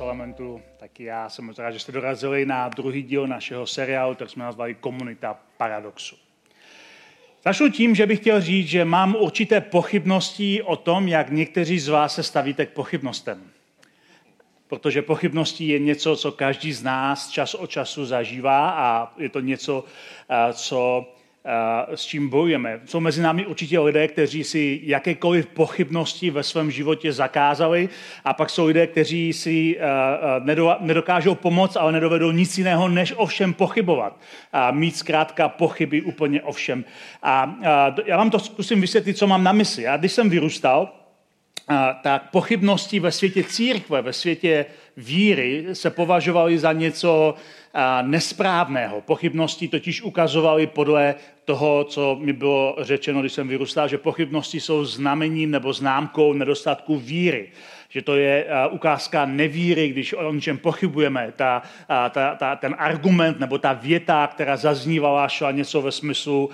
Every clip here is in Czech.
Elementu. Taky já jsem moc rád, že jste dorazili na druhý díl našeho seriálu, který jsme nazvali Komunita paradoxu. Začnu tím, že bych chtěl říct, že mám určité pochybnosti o tom, jak někteří z vás se stavíte k pochybnostem. Protože pochybnosti je něco, co každý z nás čas od času zažívá a je to něco, eh, co s čím bojujeme. Jsou mezi námi určitě lidé, kteří si jakékoliv pochybnosti ve svém životě zakázali a pak jsou lidé, kteří si nedokážou pomoct, ale nedovedou nic jiného, než ovšem pochybovat. A mít zkrátka pochyby úplně ovšem. A já vám to zkusím vysvětlit, co mám na mysli. Já když jsem vyrůstal, tak pochybnosti ve světě církve, ve světě víry se považovaly za něco nesprávného. Pochybnosti totiž ukazovaly podle toho, co mi bylo řečeno, když jsem vyrůstal, že pochybnosti jsou znamením nebo známkou nedostatku víry že to je ukázka nevíry, když o něčem pochybujeme. Ta, ta, ta, ten argument nebo ta věta, která zaznívala, šla něco ve smyslu,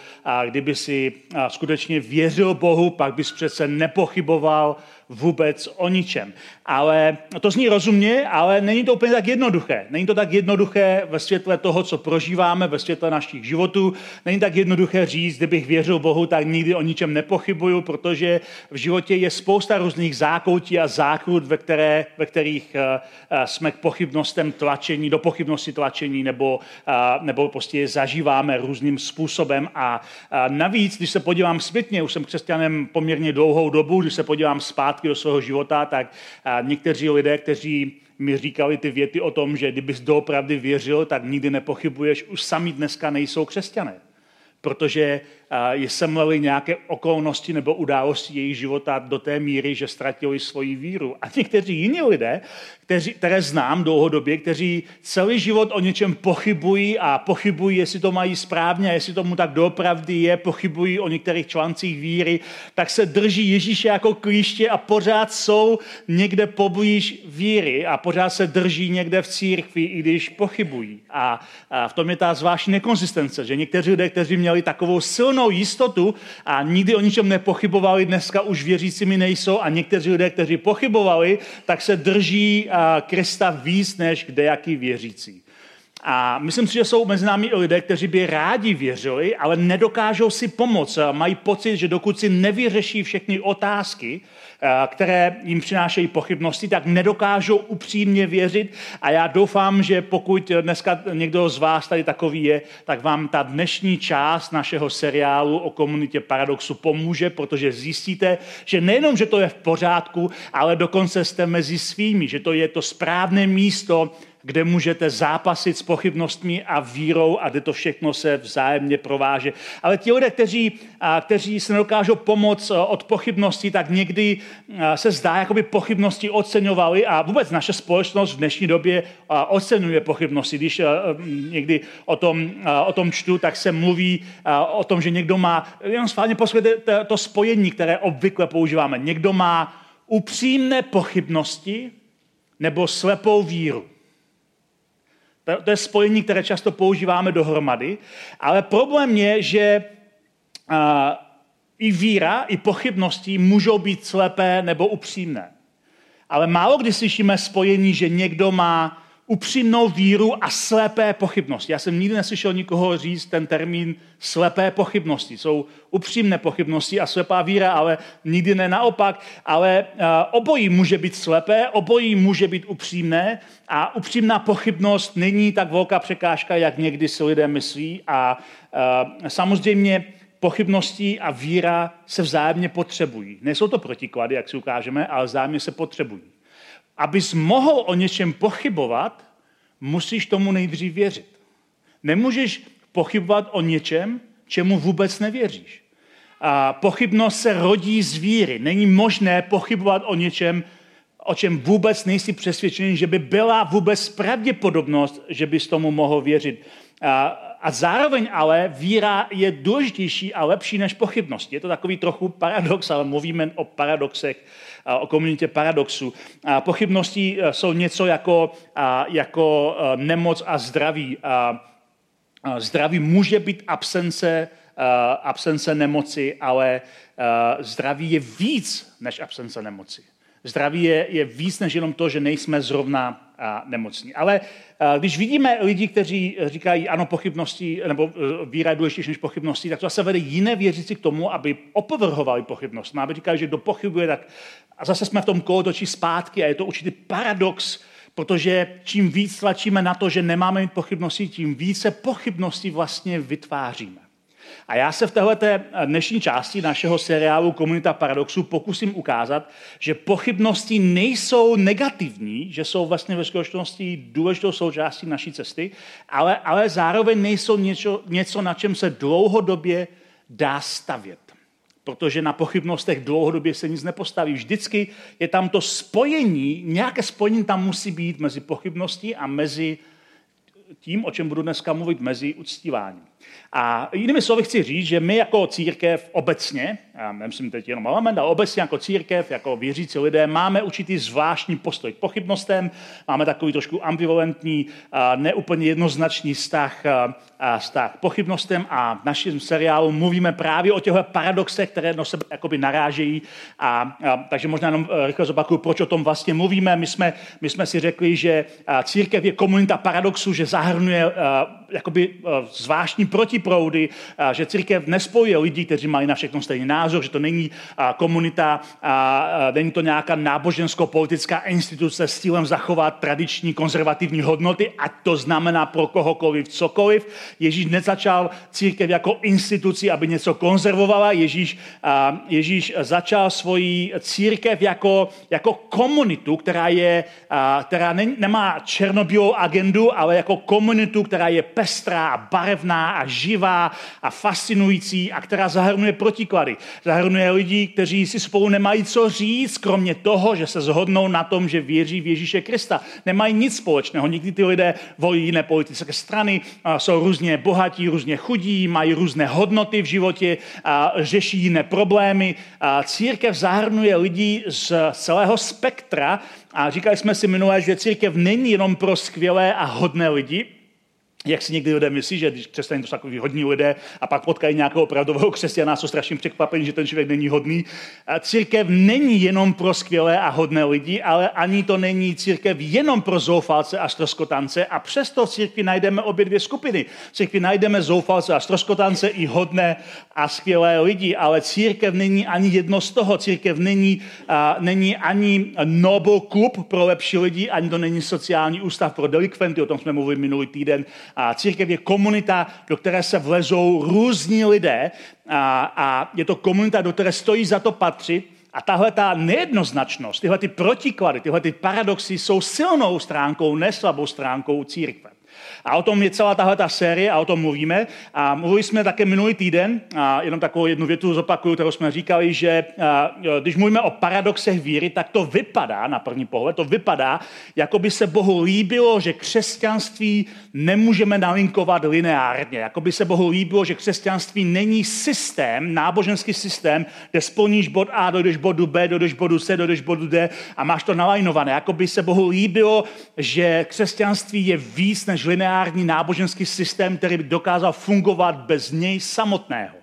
kdyby si skutečně věřil Bohu, pak bys přece nepochyboval vůbec o ničem. Ale to zní rozumně, ale není to úplně tak jednoduché. Není to tak jednoduché ve světle toho, co prožíváme, ve světle našich životů. Není tak jednoduché říct, kdybych věřil Bohu, tak nikdy o ničem nepochybuju, protože v životě je spousta různých zákoutí a zákrut, ve, které, ve kterých eh, eh, jsme k pochybnostem tlačení, do pochybnosti tlačení, nebo, eh, nebo prostě zažíváme různým způsobem. A navíc, když se podívám zpětně, už jsem křesťanem poměrně dlouhou dobu, když se podívám zpátky do svého života, tak někteří lidé, kteří mi říkali ty věty o tom, že kdybys doopravdy věřil, tak nikdy nepochybuješ, už sami dneska nejsou křesťané. Protože je semleli nějaké okolnosti nebo události jejich života do té míry, že ztratili svoji víru. A někteří jiní lidé, kteří, které znám dlouhodobě, kteří celý život o něčem pochybují a pochybují, jestli to mají správně, jestli tomu tak doopravdy je, pochybují o některých článcích víry, tak se drží Ježíše jako klíště a pořád jsou někde poblíž víry a pořád se drží někde v církvi, i když pochybují. A, a v tom je ta zvláštní nekonzistence, že někteří lidé, kteří měli takovou silnou úplnou jistotu a nikdy o ničem nepochybovali, dneska už věřícími nejsou a někteří lidé, kteří pochybovali, tak se drží Krista víc než kdejaký věřící. A myslím si, že jsou mezi námi i lidé, kteří by rádi věřili, ale nedokážou si pomoct. Mají pocit, že dokud si nevyřeší všechny otázky, které jim přinášejí pochybnosti, tak nedokážou upřímně věřit. A já doufám, že pokud dneska někdo z vás tady takový je, tak vám ta dnešní část našeho seriálu o komunitě Paradoxu pomůže, protože zjistíte, že nejenom, že to je v pořádku, ale dokonce jste mezi svými, že to je to správné místo, kde můžete zápasit s pochybnostmi a vírou a kde to všechno se vzájemně prováže. Ale ti lidé, kteří, kteří se nedokážou pomoct od pochybností, tak někdy se zdá, jako by pochybnosti oceňovali a vůbec naše společnost v dnešní době oceňuje pochybnosti. Když někdy o tom, o tom čtu, tak se mluví o tom, že někdo má, jenom schválně poslouchejte to spojení, které obvykle používáme. Někdo má upřímné pochybnosti nebo slepou víru. To je spojení, které často používáme dohromady, ale problém je, že i víra, i pochybnosti můžou být slepé nebo upřímné. Ale málo kdy slyšíme spojení, že někdo má upřímnou víru a slepé pochybnosti. Já jsem nikdy neslyšel nikoho říct ten termín slepé pochybnosti. Jsou upřímné pochybnosti a slepá víra, ale nikdy ne naopak. Ale obojí může být slepé, obojí může být upřímné a upřímná pochybnost není tak velká překážka, jak někdy si lidé myslí. A samozřejmě pochybnosti a víra se vzájemně potřebují. Nejsou to protiklady, jak si ukážeme, ale vzájemně se potřebují. Abys mohl o něčem pochybovat, musíš tomu nejdřív věřit. Nemůžeš pochybovat o něčem, čemu vůbec nevěříš. A pochybnost se rodí z víry. Není možné pochybovat o něčem, o čem vůbec nejsi přesvědčený, že by byla vůbec pravděpodobnost, že bys tomu mohl věřit. A a zároveň ale víra je důležitější a lepší než pochybnosti. Je to takový trochu paradox, ale mluvíme o paradoxech, o komunitě paradoxů. Pochybnosti jsou něco jako, jako nemoc a zdraví. Zdraví může být absence, absence nemoci, ale zdraví je víc než absence nemoci. Zdraví je, je víc než jenom to, že nejsme zrovna a, nemocní. Ale a, když vidíme lidi, kteří říkají ano, pochybnosti, nebo e, víra je důležitější než pochybnosti, tak to zase vede jiné věřící k tomu, aby opovrhovali pochybnost. No, aby říkali, že kdo pochybuje, tak a zase jsme v tom kolotočí zpátky a je to určitý paradox, protože čím víc tlačíme na to, že nemáme mít pochybnosti, tím více pochybností vlastně vytváříme. A já se v této dnešní části našeho seriálu Komunita paradoxů pokusím ukázat, že pochybnosti nejsou negativní, že jsou vlastně ve skutečnosti důležitou součástí naší cesty, ale, ale zároveň nejsou něco, něco, na čem se dlouhodobě dá stavět. Protože na pochybnostech dlouhodobě se nic nepostaví. Vždycky je tam to spojení, nějaké spojení tam musí být mezi pochybností a mezi tím, o čem budu dneska mluvit, mezi uctíváním. A jinými slovy chci říct, že my jako církev obecně, já nemyslím teď jenom element, ale obecně jako církev, jako věřící lidé, máme určitý zvláštní postoj k pochybnostem, máme takový trošku ambivalentní, neúplně jednoznačný vztah, vztah k pochybnostem a v našem seriálu mluvíme právě o těchto paradoxech, které na sebe jakoby narážejí. A, a, takže možná jenom e, rychle zopakuju, proč o tom vlastně mluvíme. My jsme, my jsme si řekli, že církev je komunita paradoxů, že zahrnuje jakoby zvláštní protiproudy, že církev nespojuje lidi, kteří mají na všechno stejný názor, že to není komunita, není to nějaká nábožensko-politická instituce s cílem zachovat tradiční konzervativní hodnoty, ať to znamená pro kohokoliv cokoliv. Ježíš nezačal církev jako instituci, aby něco konzervovala. Ježíš, Ježíš začal svoji církev jako, jako komunitu, která, je, která ne, nemá černobílou agendu, ale jako komunitu, která je pestrá, barevná a živá a fascinující a která zahrnuje protiklady. Zahrnuje lidi, kteří si spolu nemají co říct, kromě toho, že se zhodnou na tom, že věří v Ježíše Krista. Nemají nic společného. Někdy ty lidé volí jiné politické strany, jsou různě bohatí, různě chudí, mají různé hodnoty v životě, řeší jiné problémy. Církev zahrnuje lidi z celého spektra a říkali jsme si minule, že církev není jenom pro skvělé a hodné lidi, jak si někdy lidé myslí, že když křesťané to takový hodní lidé a pak potkají nějakého opravdového křesťana, jsou strašně překvapení, že ten člověk není hodný. A církev není jenom pro skvělé a hodné lidi, ale ani to není církev jenom pro zoufalce a stroskotance a přesto v církvi najdeme obě dvě skupiny. V církvi najdeme zoufalce a stroskotance i hodné a skvělé lidi, ale církev není ani jedno z toho. Církev není, a, není ani noble klub pro lepší lidi, ani to není sociální ústav pro delikventy, o tom jsme mluvili minulý týden, a církev je komunita, do které se vlezou různí lidé a, a je to komunita, do které stojí za to patřit. A tahle ta nejednoznačnost, tyhle ty protiklady, tyhle ty paradoxy jsou silnou stránkou, neslabou stránkou církve. A o tom je celá tahle ta série a o tom mluvíme. A mluvili jsme také minulý týden, a jenom takovou jednu větu zopakuju, kterou jsme říkali, že a, když mluvíme o paradoxech víry, tak to vypadá, na první pohled, to vypadá, jako by se Bohu líbilo, že křesťanství nemůžeme nalinkovat lineárně. Jako by se Bohu líbilo, že křesťanství není systém, náboženský systém, kde splníš bod A, dojdeš bodu B, dojdeš bodu C, dojdeš bodu D a máš to nalajnované. Jako by se Bohu líbilo, že křesťanství je víc než lineární náboženský systém, který by dokázal fungovat bez něj samotného.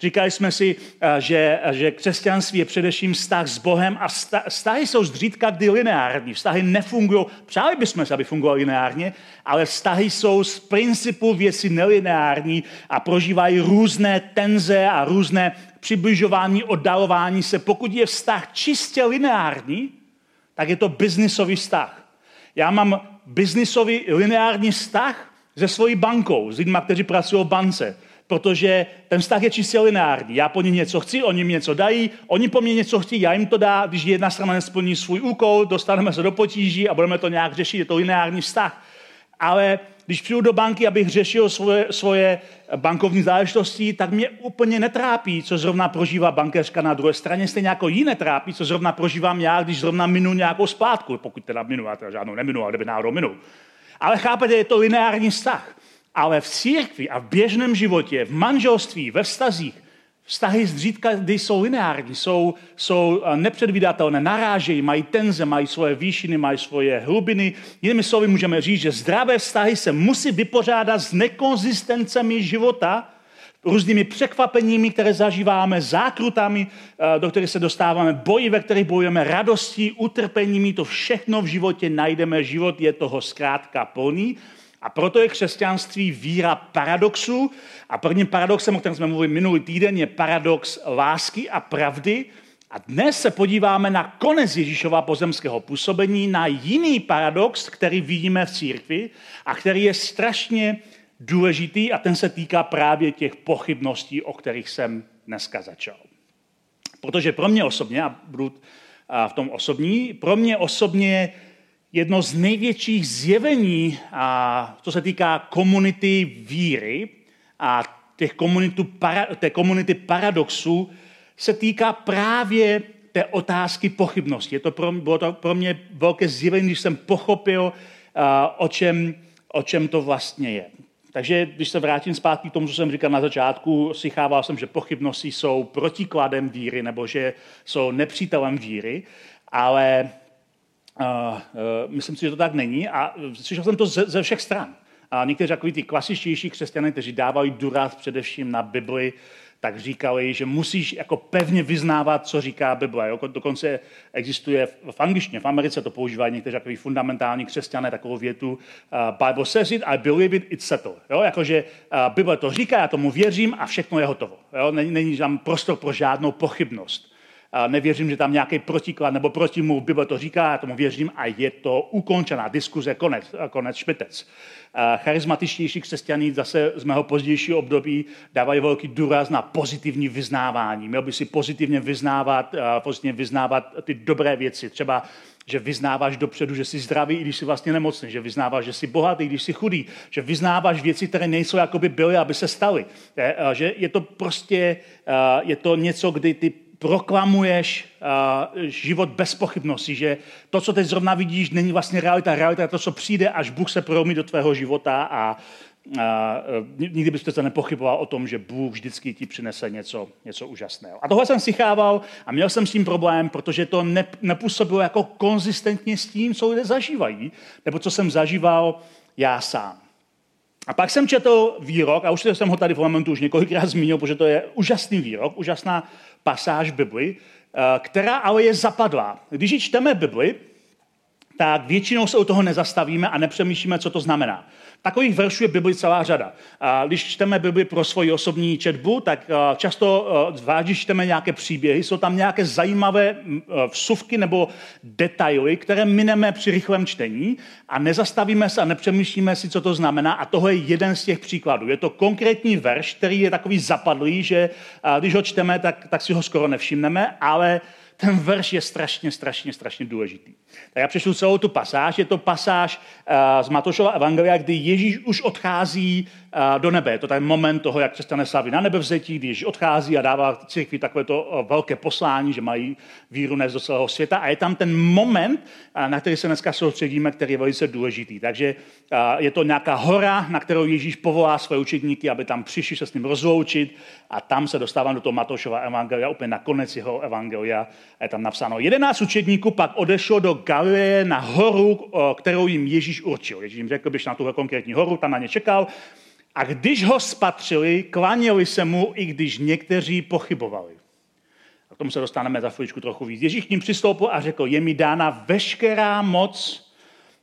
Říkali jsme si, eh, že, že křesťanství je především vztah s Bohem a vztahy jsou zřídka kdy lineární. Vztahy nefungují, přáli bychom se, aby fungovaly lineárně, ale vztahy jsou z principu věci nelineární a prožívají různé tenze a různé přibližování, oddalování se. Pokud je vztah čistě lineární, tak je to biznisový vztah. Já mám biznisový lineární vztah se svojí bankou, s lidmi, kteří pracují v bance. Protože ten vztah je čistě lineární. Já po nich něco chci, oni mi něco dají, oni po mně něco chtějí, já jim to dá. Když jedna strana nesplní svůj úkol, dostaneme se do potíží a budeme to nějak řešit. Je to lineární vztah. Ale když přijdu do banky, abych řešil svoje, svoje bankovní záležitosti, tak mě úplně netrápí, co zrovna prožívá bankéřka na druhé straně, stejně jako jí netrápí, co zrovna prožívám já, když zrovna minu nějakou splátku, pokud teda minu, já teda žádnou neminu, ale kdyby náhodou minu. Ale chápete, je to lineární vztah. Ale v církvi a v běžném životě, v manželství, ve vztazích, Vztahy zřídka, kdy jsou lineární, jsou, jsou eh, nepředvídatelné, narážejí, mají tenze, mají svoje výšiny, mají svoje hlubiny. Jinými slovy můžeme říct, že zdravé vztahy se musí vypořádat s nekonzistencemi života, různými překvapeními, které zažíváme, zákrutami, eh, do kterých se dostáváme, boji, ve kterých bojujeme, radostí, utrpeními, to všechno v životě najdeme. Život je toho zkrátka plný. A proto je křesťanství víra paradoxu. A prvním paradoxem, o kterém jsme mluvili minulý týden, je paradox lásky a pravdy. A dnes se podíváme na konec Ježíšova pozemského působení, na jiný paradox, který vidíme v církvi a který je strašně důležitý a ten se týká právě těch pochybností, o kterých jsem dneska začal. Protože pro mě osobně, a budu v tom osobní, pro mě osobně jedno z největších zjevení, a co se týká komunity víry a těch komunitu, té komunity paradoxů, se týká právě té otázky pochybnosti. Je to pro, bylo to pro mě velké zjevení, když jsem pochopil, o čem, o čem to vlastně je. Takže když se vrátím zpátky k tomu, co jsem říkal na začátku, slychával jsem, že pochybnosti jsou protikladem víry nebo že jsou nepřítelem víry, ale uh, myslím si, že to tak není a slyšel jsem to ze, ze všech stran. A někteří takový ty klasičtější křesťané, kteří dávají důraz především na Bibli, tak říkali, že musíš jako pevně vyznávat, co říká Bible. Jo? Dokonce existuje v angličtině, v Americe to používají někteří takový fundamentální křesťané takovou větu uh, Bible says it, I believe it, it's settled. Jo? Jakože uh, Bible to říká, já tomu věřím a všechno je hotovo. Jo? Není, není tam prostor pro žádnou pochybnost. Nevěřím, že tam nějaký protiklad nebo protimluv, Bible to říká, já tomu věřím a je to ukončená diskuze, konec, konec špitec charismatičtější křesťaní zase z mého pozdějšího období dávají velký důraz na pozitivní vyznávání. Měl by si pozitivně vyznávat, pozitivně vyznávat ty dobré věci. Třeba že vyznáváš dopředu, že jsi zdravý, i když jsi vlastně nemocný, že vyznáváš, že jsi bohatý, i když jsi chudý, že vyznáváš věci, které nejsou, jako by byly, aby se staly. Že je to prostě je to něco, kdy ty proklamuješ uh, život bez pochybnosti, že to, co teď zrovna vidíš, není vlastně realita. Realita je to, co přijde, až Bůh se promí do tvého života a uh, nikdy byste se nepochyboval o tom, že Bůh vždycky ti přinese něco, něco úžasného. A tohle jsem sichával a měl jsem s tím problém, protože to ne, nepůsobilo jako konzistentně s tím, co lidé zažívají, nebo co jsem zažíval já sám. A pak jsem četl výrok, a už jsem ho tady v momentu už několikrát zmínil, protože to je úžasný výrok, úžasná pasáž Bibli, eh, která ale je zapadlá. Když ji čteme Bibli, tak většinou se u toho nezastavíme a nepřemýšlíme, co to znamená. Takových veršů je Bibli celá řada. A když čteme Bibli pro svoji osobní četbu, tak často zvlášť, když čteme nějaké příběhy, jsou tam nějaké zajímavé vsuvky nebo detaily, které mineme při rychlém čtení a nezastavíme se a nepřemýšlíme si, co to znamená. A tohle je jeden z těch příkladů. Je to konkrétní verš, který je takový zapadlý, že když ho čteme, tak, tak si ho skoro nevšimneme, ale ten verš je strašně, strašně, strašně důležitý. Tak já přešlu celou tu pasáž. Je to pasáž uh, z Matošova Evangelia, kdy Ježíš už odchází uh, do nebe. Je to ten moment toho, jak přestane slaví na nebevzetí, kdy Ježíš odchází a dává církvi takové to uh, velké poslání, že mají víru nést do celého světa. A je tam ten moment, na který se dneska soustředíme, který je velice důležitý. Takže je to nějaká hora, na kterou Ježíš povolá své učedníky, aby tam přišli se s ním rozloučit a tam se dostávám do toho Matošova Evangelia, úplně na konec jeho Evangelia. Je tam napsáno, jedenáct učedníků pak odešlo do Galileje na horu, kterou jim Ježíš určil. Ježíš jim řekl, běž na tuhle konkrétní horu, tam na ně čekal. A když ho spatřili, klaněli se mu, i když někteří pochybovali. A k tomu se dostaneme za chviličku trochu víc. Ježíš k ním přistoupil a řekl, je mi dána veškerá moc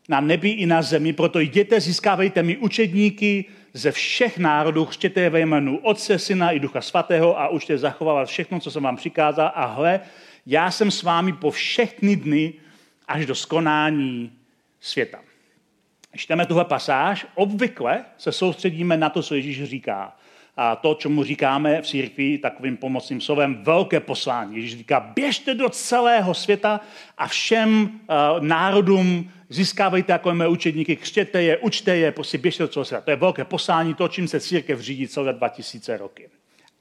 na nebi i na zemi, proto jděte, získávejte mi učedníky ze všech národů, chřtěte je ve jménu Otce, Syna i Ducha Svatého a učte zachovávat všechno, co jsem vám přikázal. A hle, já jsem s vámi po všechny dny až do skonání světa. Čteme tuhle pasáž, obvykle se soustředíme na to, co Ježíš říká. A to, čemu říkáme v církvi takovým pomocným slovem, velké poslání. Ježíš říká, běžte do celého světa a všem uh, národům získávejte jako mé učedníky, křtěte je, učte je, prostě běžte do celého světa. To je velké poslání, to, čím se církev řídí celé 2000 roky.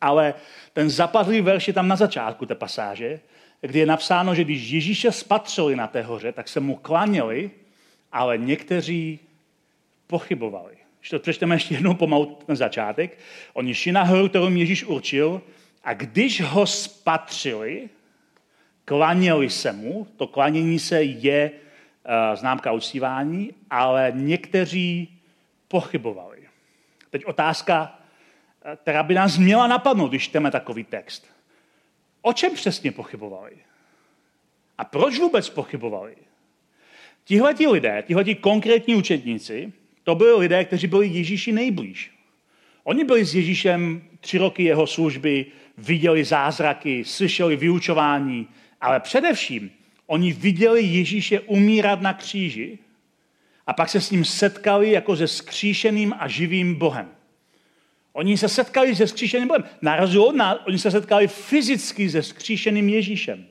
Ale ten zapadlý verš je tam na začátku té pasáže, kdy je napsáno, že když Ježíše spatřili na té hoře, tak se mu klaněli, ale někteří pochybovali. Když to přečteme ještě jednou pomalu na začátek, oni šli na horu, kterou Ježíš určil, a když ho spatřili, klaněli se mu, to klanění se je uh, známka uctívání, ale někteří pochybovali. Teď otázka, eh, která by nás měla napadnout, když čteme takový text. O čem přesně pochybovali? A proč vůbec pochybovali? Tihleti lidé, tihleti konkrétní učetníci, to byli lidé, kteří byli Ježíši nejblíž. Oni byli s Ježíšem tři roky jeho služby, viděli zázraky, slyšeli vyučování, ale především oni viděli Ježíše umírat na kříži a pak se s ním setkali jako se skříšeným a živým Bohem. Oni se setkali se skříšeným Bohem. Na od nás, oni se setkali fyzicky se skříšeným Ježíšem.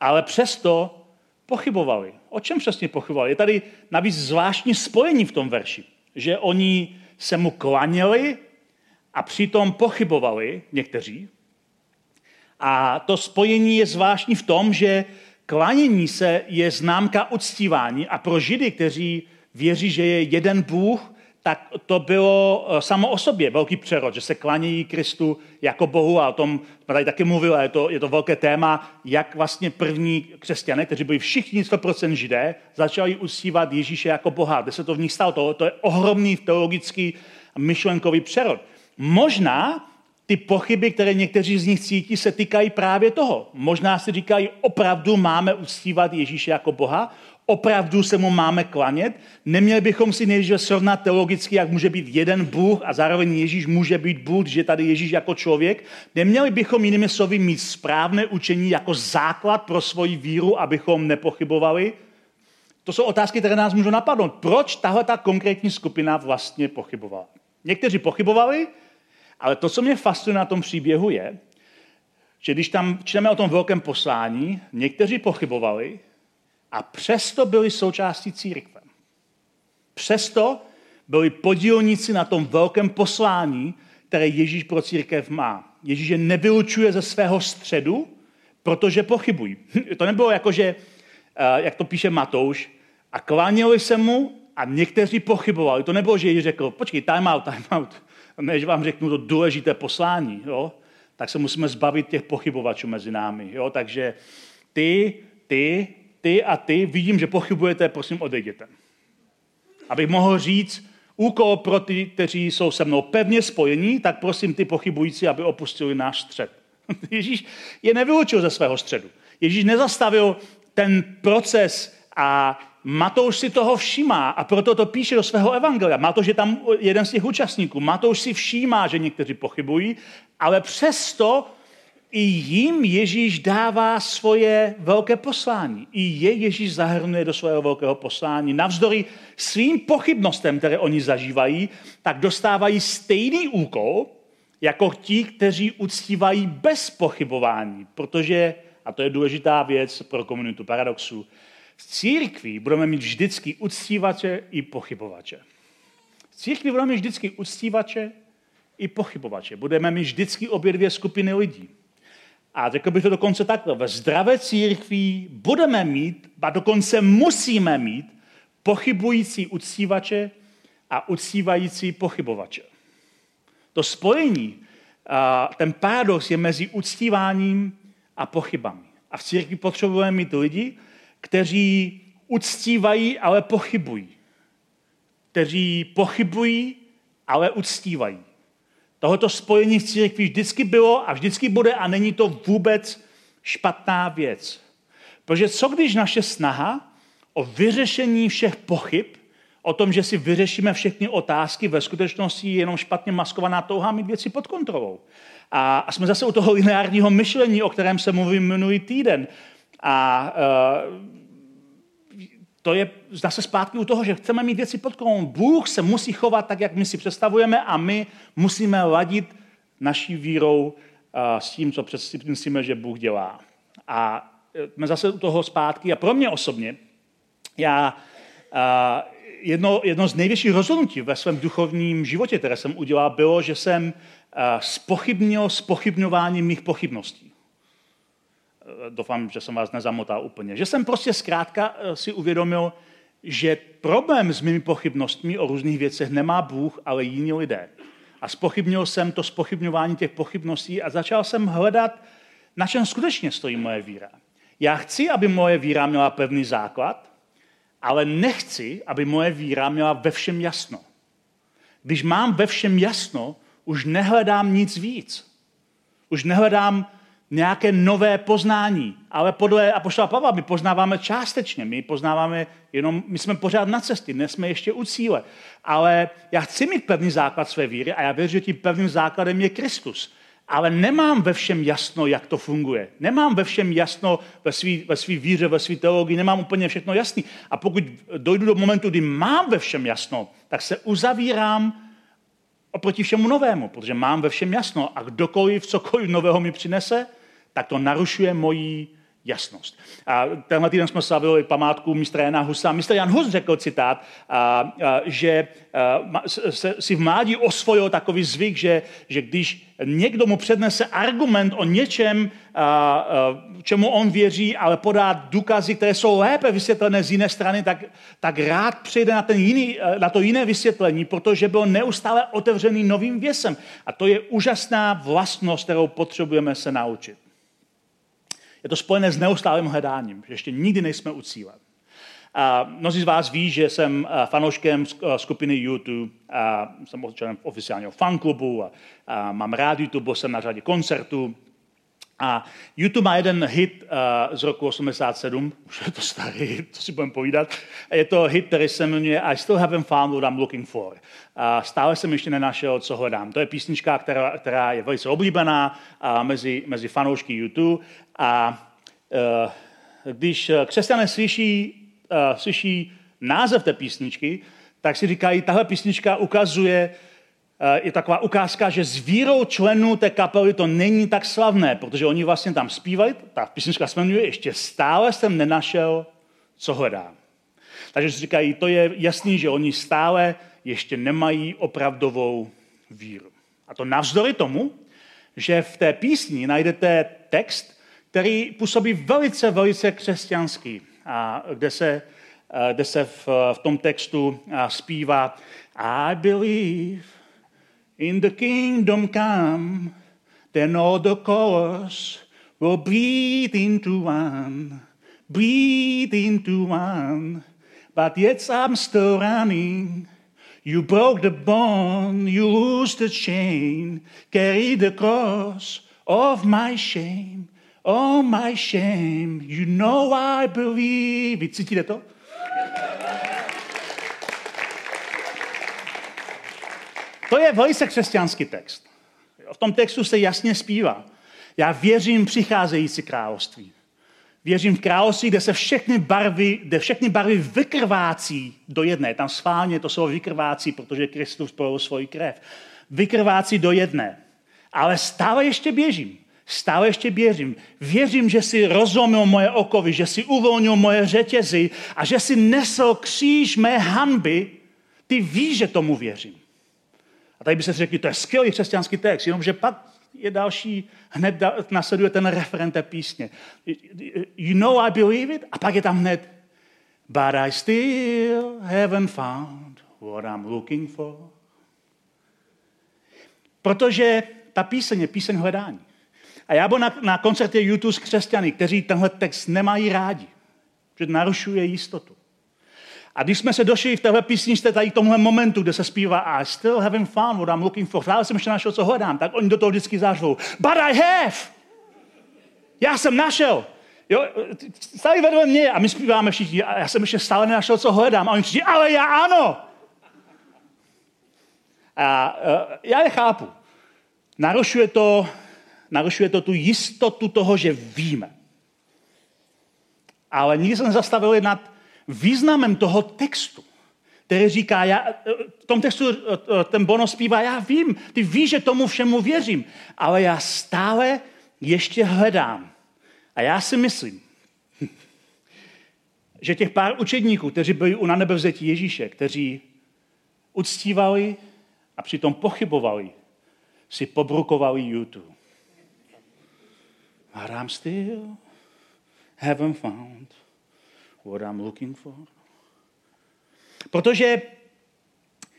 Ale přesto pochybovali. O čem přesně pochybovali? Je tady navíc zvláštní spojení v tom verši, že oni se mu klaněli a přitom pochybovali někteří. A to spojení je zvláštní v tom, že klanění se je známka uctívání a pro Židy, kteří věří, že je jeden Bůh, tak to bylo eh, samo o sobě velký přerod, že se klanějí Kristu jako Bohu a o tom jsme tady taky mluvili, je to, je to velké téma, jak vlastně první křesťané, kteří byli všichni 100% židé, začali uctívat Ježíše jako Boha. Kde se to v nich stalo? To, to je ohromný teologický myšlenkový přerod. Možná ty pochyby, které někteří z nich cítí, se týkají právě toho. Možná si říkají, opravdu máme uctívat Ježíše jako Boha, opravdu se mu máme klanět. Neměli bychom si nejdříve srovnat teologicky, jak může být jeden Bůh a zároveň Ježíš může být Bůh, že tady Ježíš jako člověk. Neměli bychom jinými slovy mít správné učení jako základ pro svoji víru, abychom nepochybovali. To jsou otázky, které nás můžou napadnout. Proč tahle ta konkrétní skupina vlastně pochybovala? Někteří pochybovali, ale to, co mě fascinuje na tom příběhu, je, že když tam čteme o tom velkém poslání, někteří pochybovali a přesto byli součástí církve. Přesto byli podílníci na tom velkém poslání, které Ježíš pro církev má. Ježíš je nevylučuje ze svého středu, protože pochybují. To nebylo jako, že, eh, jak to píše Matouš, a kláněli se mu a někteří pochybovali. To nebylo, že Ježíš řekl, počkej, time out, time out než vám řeknu to důležité poslání, jo, tak se musíme zbavit těch pochybovačů mezi námi. Jo? Takže ty, ty, ty a ty, vidím, že pochybujete, prosím, odejděte. Abych mohl říct, úkol pro ty, kteří jsou se mnou pevně spojení, tak prosím ty pochybující, aby opustili náš střed. Ježíš je nevylučil ze svého středu. Ježíš nezastavil ten proces a Matouš si toho všímá a proto to píše do svého evangelia. Má to, že tam jeden z těch účastníků. Matouš si všímá, že někteří pochybují, ale přesto i jim Ježíš dává svoje velké poslání. I je Ježíš zahrnuje do svého velkého poslání. Navzdory svým pochybnostem, které oni zažívají, tak dostávají stejný úkol, jako ti, kteří uctívají bez pochybování. Protože, a to je důležitá věc pro komunitu paradoxu, v církvi budeme mít vždycky uctívače i pochybovače. V církvi budeme mít vždycky uctívače i pochybovače. Budeme mít vždycky obě dvě skupiny lidí. A řekl bych to dokonce takhle. Ve zdravé církvi budeme mít, a dokonce musíme mít, pochybující uctívače a uctívající pochybovače. To spojení, ten paradox je mezi uctíváním a pochybami. A v církvi potřebujeme mít lidi, kteří uctívají, ale pochybují. Kteří pochybují, ale uctívají. Tohoto spojení v církvi vždycky bylo a vždycky bude a není to vůbec špatná věc. Protože co když naše snaha o vyřešení všech pochyb, o tom, že si vyřešíme všechny otázky, ve skutečnosti je jenom špatně maskovaná touha mít věci pod kontrolou. A, jsme zase u toho lineárního myšlení, o kterém se mluvím minulý týden. A uh, to je zase zpátky u toho, že chceme mít věci pod kontrolou. Bůh se musí chovat tak, jak my si představujeme a my musíme ladit naší vírou uh, s tím, co myslíme, že Bůh dělá. A e, jsme zase u toho zpátky. A pro mě osobně, já uh, jedno, jedno z největších rozhodnutí ve svém duchovním životě, které jsem udělal, bylo, že jsem spochybnil spochybňování mých pochybností. Eh, doufám, že jsem vás nezamotal úplně, že jsem prostě zkrátka eh, si uvědomil, že problém s mými pochybnostmi o různých věcech nemá Bůh, ale jiní lidé. A spochybnil jsem to spochybňování těch pochybností a začal jsem hledat, na čem skutečně stojí moje víra. Já chci, aby moje víra měla pevný základ, ale nechci, aby moje víra měla ve všem jasno. Když mám ve všem jasno, už nehledám nic víc. Už nehledám nějaké nové poznání. Ale podle Apoštola Pavla my poznáváme částečně. My poznáváme jenom, my jsme pořád na cestě, dnes jsme ještě u cíle. Ale já chci mít pevný základ své víry a já věřím, že tím pevným základem je Kristus. Ale nemám ve všem jasno, jak to funguje. Nemám ve všem jasno ve své ve svý víře, ve své teologii, nemám úplně všechno jasný. A pokud dojdu do momentu, kdy mám ve všem jasno, tak se uzavírám oproti všemu novému, protože mám ve všem jasno a kdokoliv, cokoliv nového mi přinese, tak to narušuje moji jasnost. A tenhle týden jsme slavili památku mistra Jana Husa. Mistr Jan Hus řekl citát, a, a, že a, se, si v mládí osvojil takový zvyk, že, že když někdo mu přednese argument o něčem, a, a, čemu on věří, ale podá důkazy, které jsou lépe vysvětlené z jiné strany, tak, tak rád přijde na, ten jiný, na to jiné vysvětlení, protože byl neustále otevřený novým věsem. A to je úžasná vlastnost, kterou potřebujeme se naučit. Je to spojené s neustálým hledáním, že ještě nikdy nejsme u cíle. A mnozí z vás ví, že jsem fanouškem skupiny YouTube, a jsem členem oficiálního fanklubu a, a mám rád YouTube, jsem na řadě koncertů. A YouTube má jeden hit uh, z roku 87, už je to starý hit, to si budeme povídat. Je to hit, který se jmenuje I still haven't found what I'm looking for. Uh, stále jsem ještě nenašel, co hledám. To je písnička, která, která je velice oblíbená uh, mezi, mezi fanoušky YouTube. A uh, když křesťané slyší, uh, slyší název té písničky, tak si říkají, tahle písnička ukazuje je taková ukázka, že s vírou členů té kapely to není tak slavné, protože oni vlastně tam zpívali, ta písnička se jmenuje, ještě stále jsem nenašel, co hledám. Takže si říkají, to je jasný, že oni stále ještě nemají opravdovou víru. A to navzdory tomu, že v té písni najdete text, který působí velice, velice křesťanský, a kde se, eh, kde se v, v tom textu eh, zpívá I believe in the kingdom come, then all the chorus will breathe into one, breathe into one. But yet I'm still running. You broke the bond, you loosed the chain, carry the cross of my shame, oh my shame. You know I believe. Cítíte to? To je velice křesťanský text. V tom textu se jasně zpívá. Já věřím v přicházející království. Věřím v království, kde se všechny barvy, kde všechny barvy vykrvácí do jedné. Tam sválně to slovo vykrvácí, protože Kristus prolil svoji krev. Vykrvácí do jedné. Ale stále ještě běžím. Stále ještě věřím. Věřím, že si rozumil moje okovy, že si uvolnil moje řetězy a že si nesl kříž mé hanby. Ty víš, že tomu věřím. Tady by se řekli, to je skvělý křesťanský text, jenomže pak je další, hned nasleduje ten referent té písně. You know I believe it? A pak je tam hned But I still haven't found what I'm looking for. Protože ta píseň je píseň hledání. A já byl na, na koncertě YouTube s křesťany, kteří tenhle text nemají rádi, že narušuje jistotu. A když jsme se došli v téhle písničce tady k tomuhle momentu, kde se zpívá I still haven't found what I'm looking for, stále jsem ještě našel, co hledám, tak oni do toho vždycky zařvou. But I have! Já jsem našel! Jo, stále vedle mě a my zpíváme všichni a já jsem ještě stále nenašel, co hledám. A oni říkají, ale já ano! A uh, já je chápu. Narušuje to, narušuje to tu jistotu toho, že víme. Ale nikdy jsem zastavili nad významem toho textu, který říká, já, v tom textu ten Bono zpívá, já vím, ty víš, že tomu všemu věřím, ale já stále ještě hledám. A já si myslím, že těch pár učedníků, kteří byli u na nebevzetí Ježíše, kteří uctívali a přitom pochybovali, si pobrukovali YouTube. I'm still haven't found what I'm looking for. Protože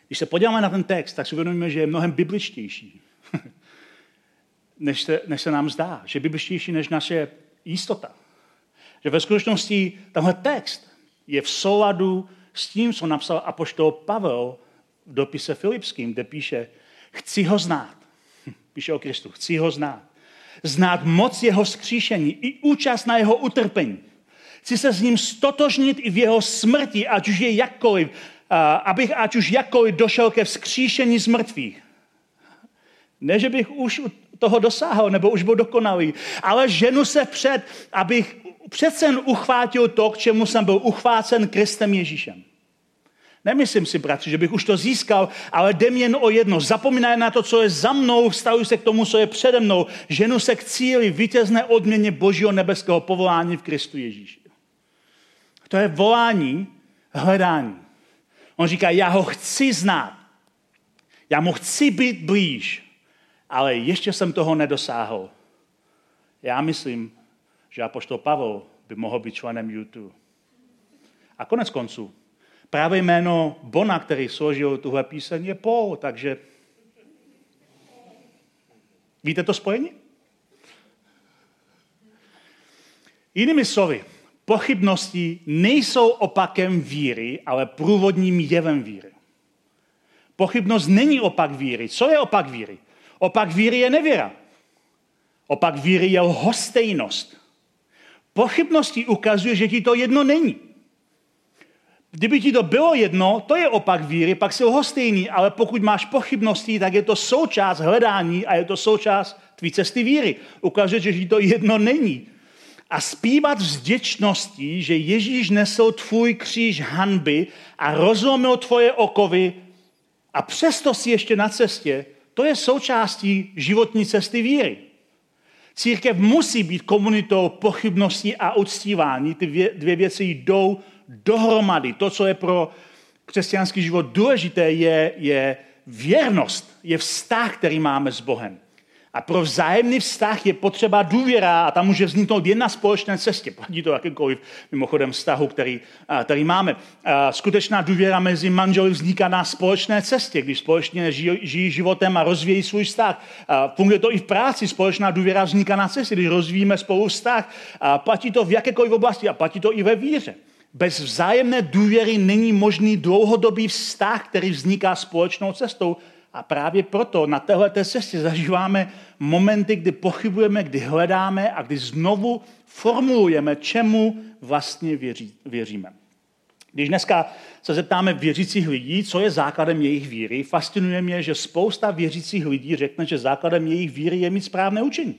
když se podíváme na ten text, tak si uvědomíme, že je mnohem bibličtější, než se, než se nám zdá. Že je bibličtější než naše jistota. Že ve skutečnosti tenhle text je v souladu s tím, co napsal apoštol Pavel v dopise Filipským, kde píše, chci ho znát. Píše o Kristu, chci ho znát. Znát moc jeho skříšení i účast na jeho utrpení. Chci se s ním stotožnit i v jeho smrti, ať už je jakkoliv, abych ať už jakkoliv došel ke vzkříšení z mrtvých. Ne, že bych už toho dosáhl, nebo už byl dokonalý, ale ženu se před, abych přece uchvátil to, k čemu jsem byl uchvácen Kristem Ježíšem. Nemyslím si, bratři, že bych už to získal, ale jdem jen o jedno. Zapomínaj na to, co je za mnou, vztahuji se k tomu, co je přede mnou. Ženu se k cíli vítězné odměně Božího nebeského povolání v Kristu Ježíši. To je volání, hledání. On říká, já ho chci znát. Já mu chci být blíž, ale ještě jsem toho nedosáhl. Já myslím, že apoštol Pavel by mohl být členem YouTube. A konec konců, právě jméno Bona, který složil tuhle píseň, je Paul, takže víte to spojení? Jinými slovy, pochybnosti nejsou opakem víry, ale průvodním jevem víry. Pochybnost není opak víry. Co je opak víry? Opak víry je nevěra. Opak víry je lhostejnost. Pochybnosti ukazuje, že ti to jedno není. Kdyby ti to bylo jedno, to je opak víry, pak jsi lhostejný, ale pokud máš pochybnosti, tak je to součást hledání a je to součást tvý cesty víry. Ukazuje, že ti to jedno není. A zpívat s vděčností, že Ježíš nesl tvůj kříž hanby a rozlomil tvoje okovy a přesto si ještě na cestě, to je součástí životní cesty víry. Církev musí být komunitou pochybností a uctívání. Ty dvě věci jdou dohromady. To, co je pro křesťanský život důležité, je, je věrnost, je vztah, který máme s Bohem. A pro vzájemný vztah je potřeba důvěra a tam může vzniknout jedna společné cestě. Platí to jakýkoliv mimochodem vztahu, který, který máme. Skutečná důvěra mezi manželi vzniká na společné cestě, když společně žijí, žijí životem a rozvíjí svůj vztah. Funguje to i v práci. Společná důvěra vzniká na cestě, když rozvíjíme spolu vztah. Platí to v jakékoliv oblasti a platí to i ve víře. Bez vzájemné důvěry není možný dlouhodobý vztah, který vzniká společnou cestou. A právě proto na této cestě zažíváme momenty, kdy pochybujeme, kdy hledáme a kdy znovu formulujeme, čemu vlastně věří, věříme. Když dneska se zeptáme věřících lidí, co je základem jejich víry, fascinuje mě, že spousta věřících lidí řekne, že základem jejich víry je mít správné učení.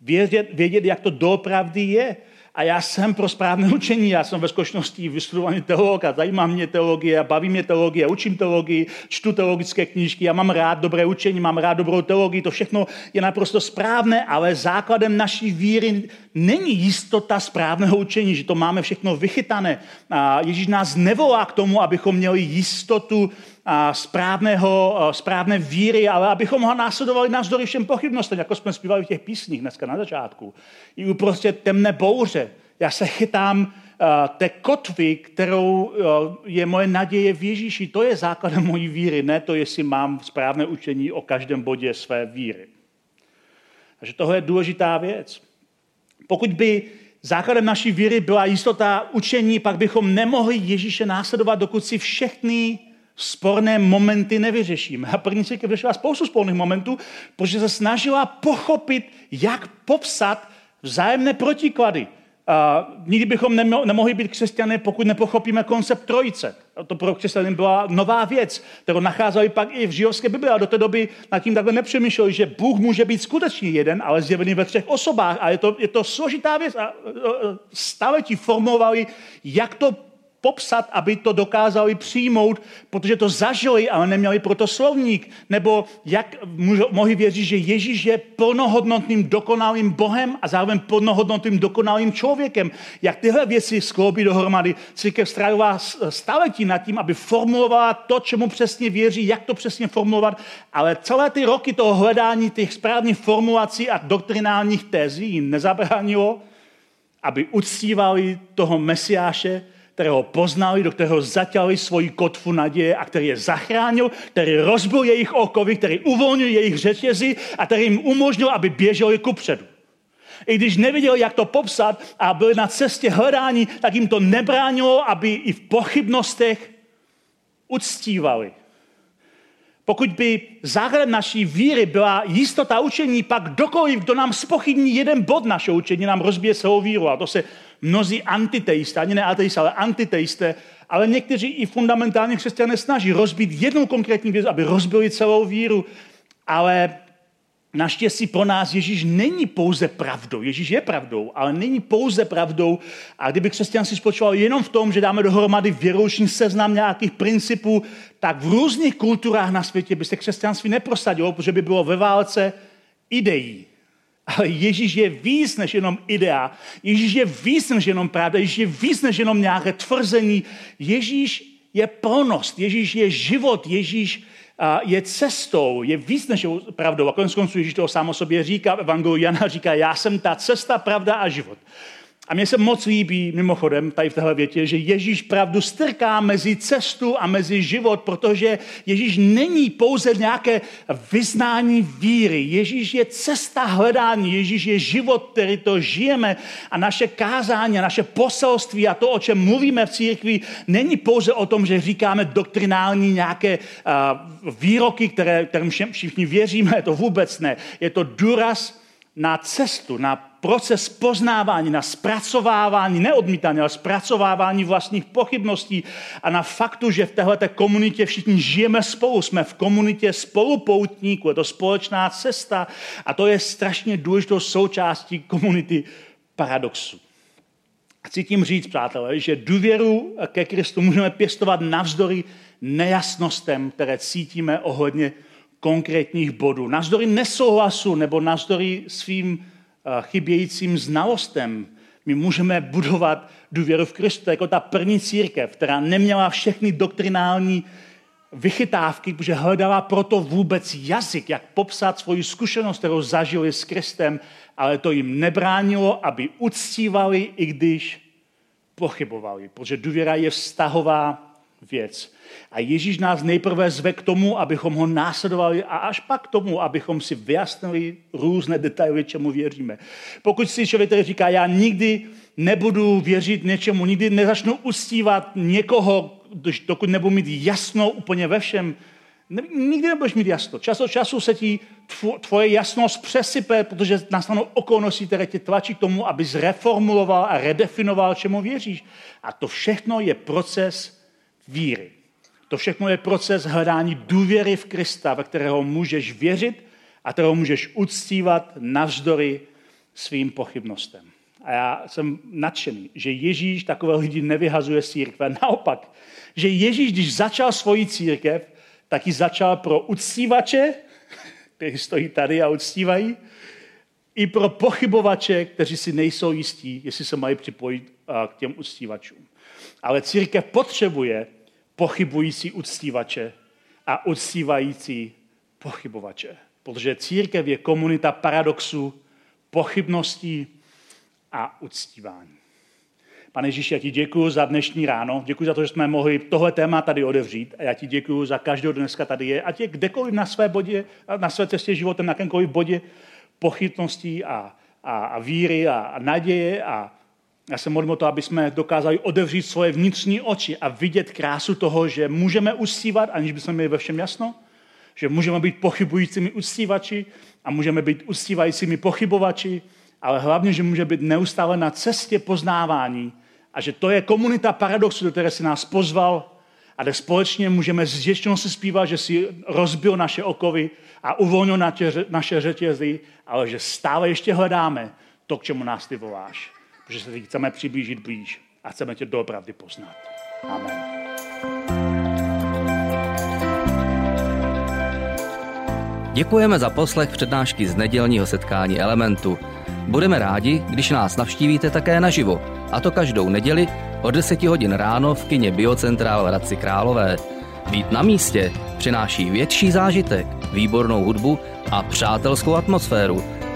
Vědět, vědět jak to doopravdy je. A já jsem pro správné učení, já jsem ve skutečnosti vystudovaný teolog a zajímá mě teologie baví mě teologie, učím teologii, čtu teologické knížky, já mám rád dobré učení, mám rád dobrou teologii, to všechno je naprosto správné, ale základem naší víry není jistota správného učení, že to máme všechno vychytané. A Ježíš nás nevolá k tomu, abychom měli jistotu správného, správné víry, ale abychom ho následovali navzdory všem pochybnostem, jako jsme zpívali v těch písních dneska na začátku. I uprostřed temné bouře. Já se chytám té kotvy, kterou je moje naděje v Ježíši. To je základem mojí víry, ne to, jestli mám správné učení o každém bodě své víry. Takže tohle je důležitá věc. Pokud by základem naší víry byla jistota učení, pak bychom nemohli Ježíše následovat, dokud si všechny sporné momenty nevyřešíme. A první církev řešila spoustu sporných momentů, protože se snažila pochopit, jak popsat vzájemné protiklady. A nikdy bychom nemohli být křesťané, pokud nepochopíme koncept trojice. To pro křesťany byla nová věc, kterou nacházeli pak i v židovské Bibli. A do té doby nad tím takhle nepřemýšleli, že Bůh může být skutečně jeden, ale zjevený ve třech osobách. A je to, je to složitá věc. A staletí formovali, jak to popsat, aby to dokázali přijmout, protože to zažili, ale neměli proto slovník. Nebo jak mohli věřit, že Ježíš je plnohodnotným dokonalým Bohem a zároveň plnohodnotným dokonalým člověkem. Jak tyhle věci skloubí dohromady. Církev strávila staletí nad tím, aby formulovala to, čemu přesně věří, jak to přesně formulovat, ale celé ty roky toho hledání těch správných formulací a doktrinálních tezí jim nezabránilo, aby uctívali toho Mesiáše, kterého poznali, do kterého zatěli svoji kotvu naděje a který je zachránil, který rozbil jejich okovy, který uvolnil jejich řetězy a který jim umožnil, aby běželi kupředu. I když nevěděli, jak to popsat a byli na cestě hledání, tak jim to nebránilo, aby i v pochybnostech uctívali. Pokud by základem naší víry byla jistota učení, pak kdokoliv, kdo nám spochybní jeden bod našeho učení, nám rozbije celou víru. A to se mnozí antiteisté, ani ne ateisté, ale antiteisté, ale někteří i fundamentálně křesťané snaží rozbít jednu konkrétní věc, aby rozbili celou víru. Ale Naštěstí pro nás Ježíš není pouze pravdou. Ježíš je pravdou, ale není pouze pravdou. A kdyby křesťanství spočíval jenom v tom, že dáme dohromady věrouční seznam nějakých principů, tak v různých kulturách na světě by se křesťanství neprosadilo, protože by bylo ve válce ideí. Ale Ježíš je víc než jenom idea. Ježíš je víc než jenom pravda. Ježíš je víc než jenom nějaké tvrzení. Ježíš je plnost. Ježíš je život. Ježíš je cestou, je víc než pravdou. A konec konců Ježíš toho sám o sobě říká, v Evangeliu Jana říká, já jsem ta cesta, pravda a život. A mně se moc líbí, mimochodem, tady v téhle větě, že Ježíš pravdu strká mezi cestu a mezi život, protože Ježíš není pouze nějaké vyznání víry. Ježíš je cesta hledání, Ježíš je život, který to žijeme a naše kázání, a naše poselství a to, o čem mluvíme v církvi, není pouze o tom, že říkáme doktrinální nějaké uh, výroky, které, kterým všichni věříme, to vůbec ne. Je to důraz na cestu, na proces poznávání, na zpracovávání, neodmítání, ale zpracovávání vlastních pochybností a na faktu, že v této komunitě všichni žijeme spolu, jsme v komunitě spolupoutníků, je to společná cesta a to je strašně důležitou součástí komunity paradoxu. Chci tím říct, přátelé, že důvěru ke Kristu můžeme pěstovat navzdory nejasnostem, které cítíme ohledně konkrétních bodů. Navzdory nesouhlasu nebo navzdory svým eh, chybějícím znalostem my můžeme budovat důvěru v Kristu jako ta první církev, která neměla všechny doktrinální vychytávky, protože hledala proto vůbec jazyk, jak popsat svoji zkušenost, kterou zažili s Kristem, ale to jim nebránilo, aby uctívali, i když pochybovali, protože důvěra je vztahová věc. A Ježíš nás nejprve zve k tomu, abychom ho následovali a až pak k tomu, abychom si vyjasnili různé detaily, čemu věříme. Pokud si člověk tady říká, já nikdy nebudu věřit něčemu, nikdy nezačnu ustívat někoho, dokud nebudu mít jasno úplně ve všem, nikdy nebudeš mít jasno. Čas od času se ti tvoje jasnost přesype, protože nastanou okolnosti, které tě tlačí k tomu, aby zreformuloval a redefinoval, čemu věříš. A to všechno je proces víry. To všechno je proces hledání důvěry v Krista, ve kterého můžeš věřit a kterého můžeš uctívat navzdory svým pochybnostem. A já jsem nadšený, že Ježíš takové lidi nevyhazuje z církve. Naopak, že Ježíš, když začal svoji církev, tak ji začal pro uctívače, kteří stojí tady a uctívají, i pro pochybovače, kteří si nejsou jistí, jestli se mají připojit k těm uctívačům. Ale církev potřebuje pochybující uctívače a uctívající pochybovače. Protože církev je komunita paradoxů, pochybností a uctívání. Pane Ježíši, já ti děkuji za dnešní ráno, děkuji za to, že jsme mohli tohle téma tady odevřít a já ti děkuji za každého dneska tady je, ať je kdekoliv na své, bodě, na své cestě životem, na jakémkoliv bodě pochybností a, a, a víry a, a naděje a, já se modlím o to, aby jsme dokázali otevřít svoje vnitřní oči a vidět krásu toho, že můžeme uctívat, aniž bychom měli ve všem jasno, že můžeme být pochybujícími uctívači a můžeme být uctívajícími pochybovači, ale hlavně, že může být neustále na cestě poznávání a že to je komunita paradoxu, do které si nás pozval a kde společně můžeme s vděčností zpívat, že si rozbil naše okovy a uvolnil naše řetězy, ale že stále ještě hledáme to, k čemu nás ty voláš protože se teď chceme přiblížit blíž a chceme tě doopravdy poznat. Amen. Děkujeme za poslech přednášky z nedělního setkání Elementu. Budeme rádi, když nás navštívíte také naživo, a to každou neděli od 10 hodin ráno v kině Biocentrál v Hradci Králové. Být na místě přináší větší zážitek, výbornou hudbu a přátelskou atmosféru,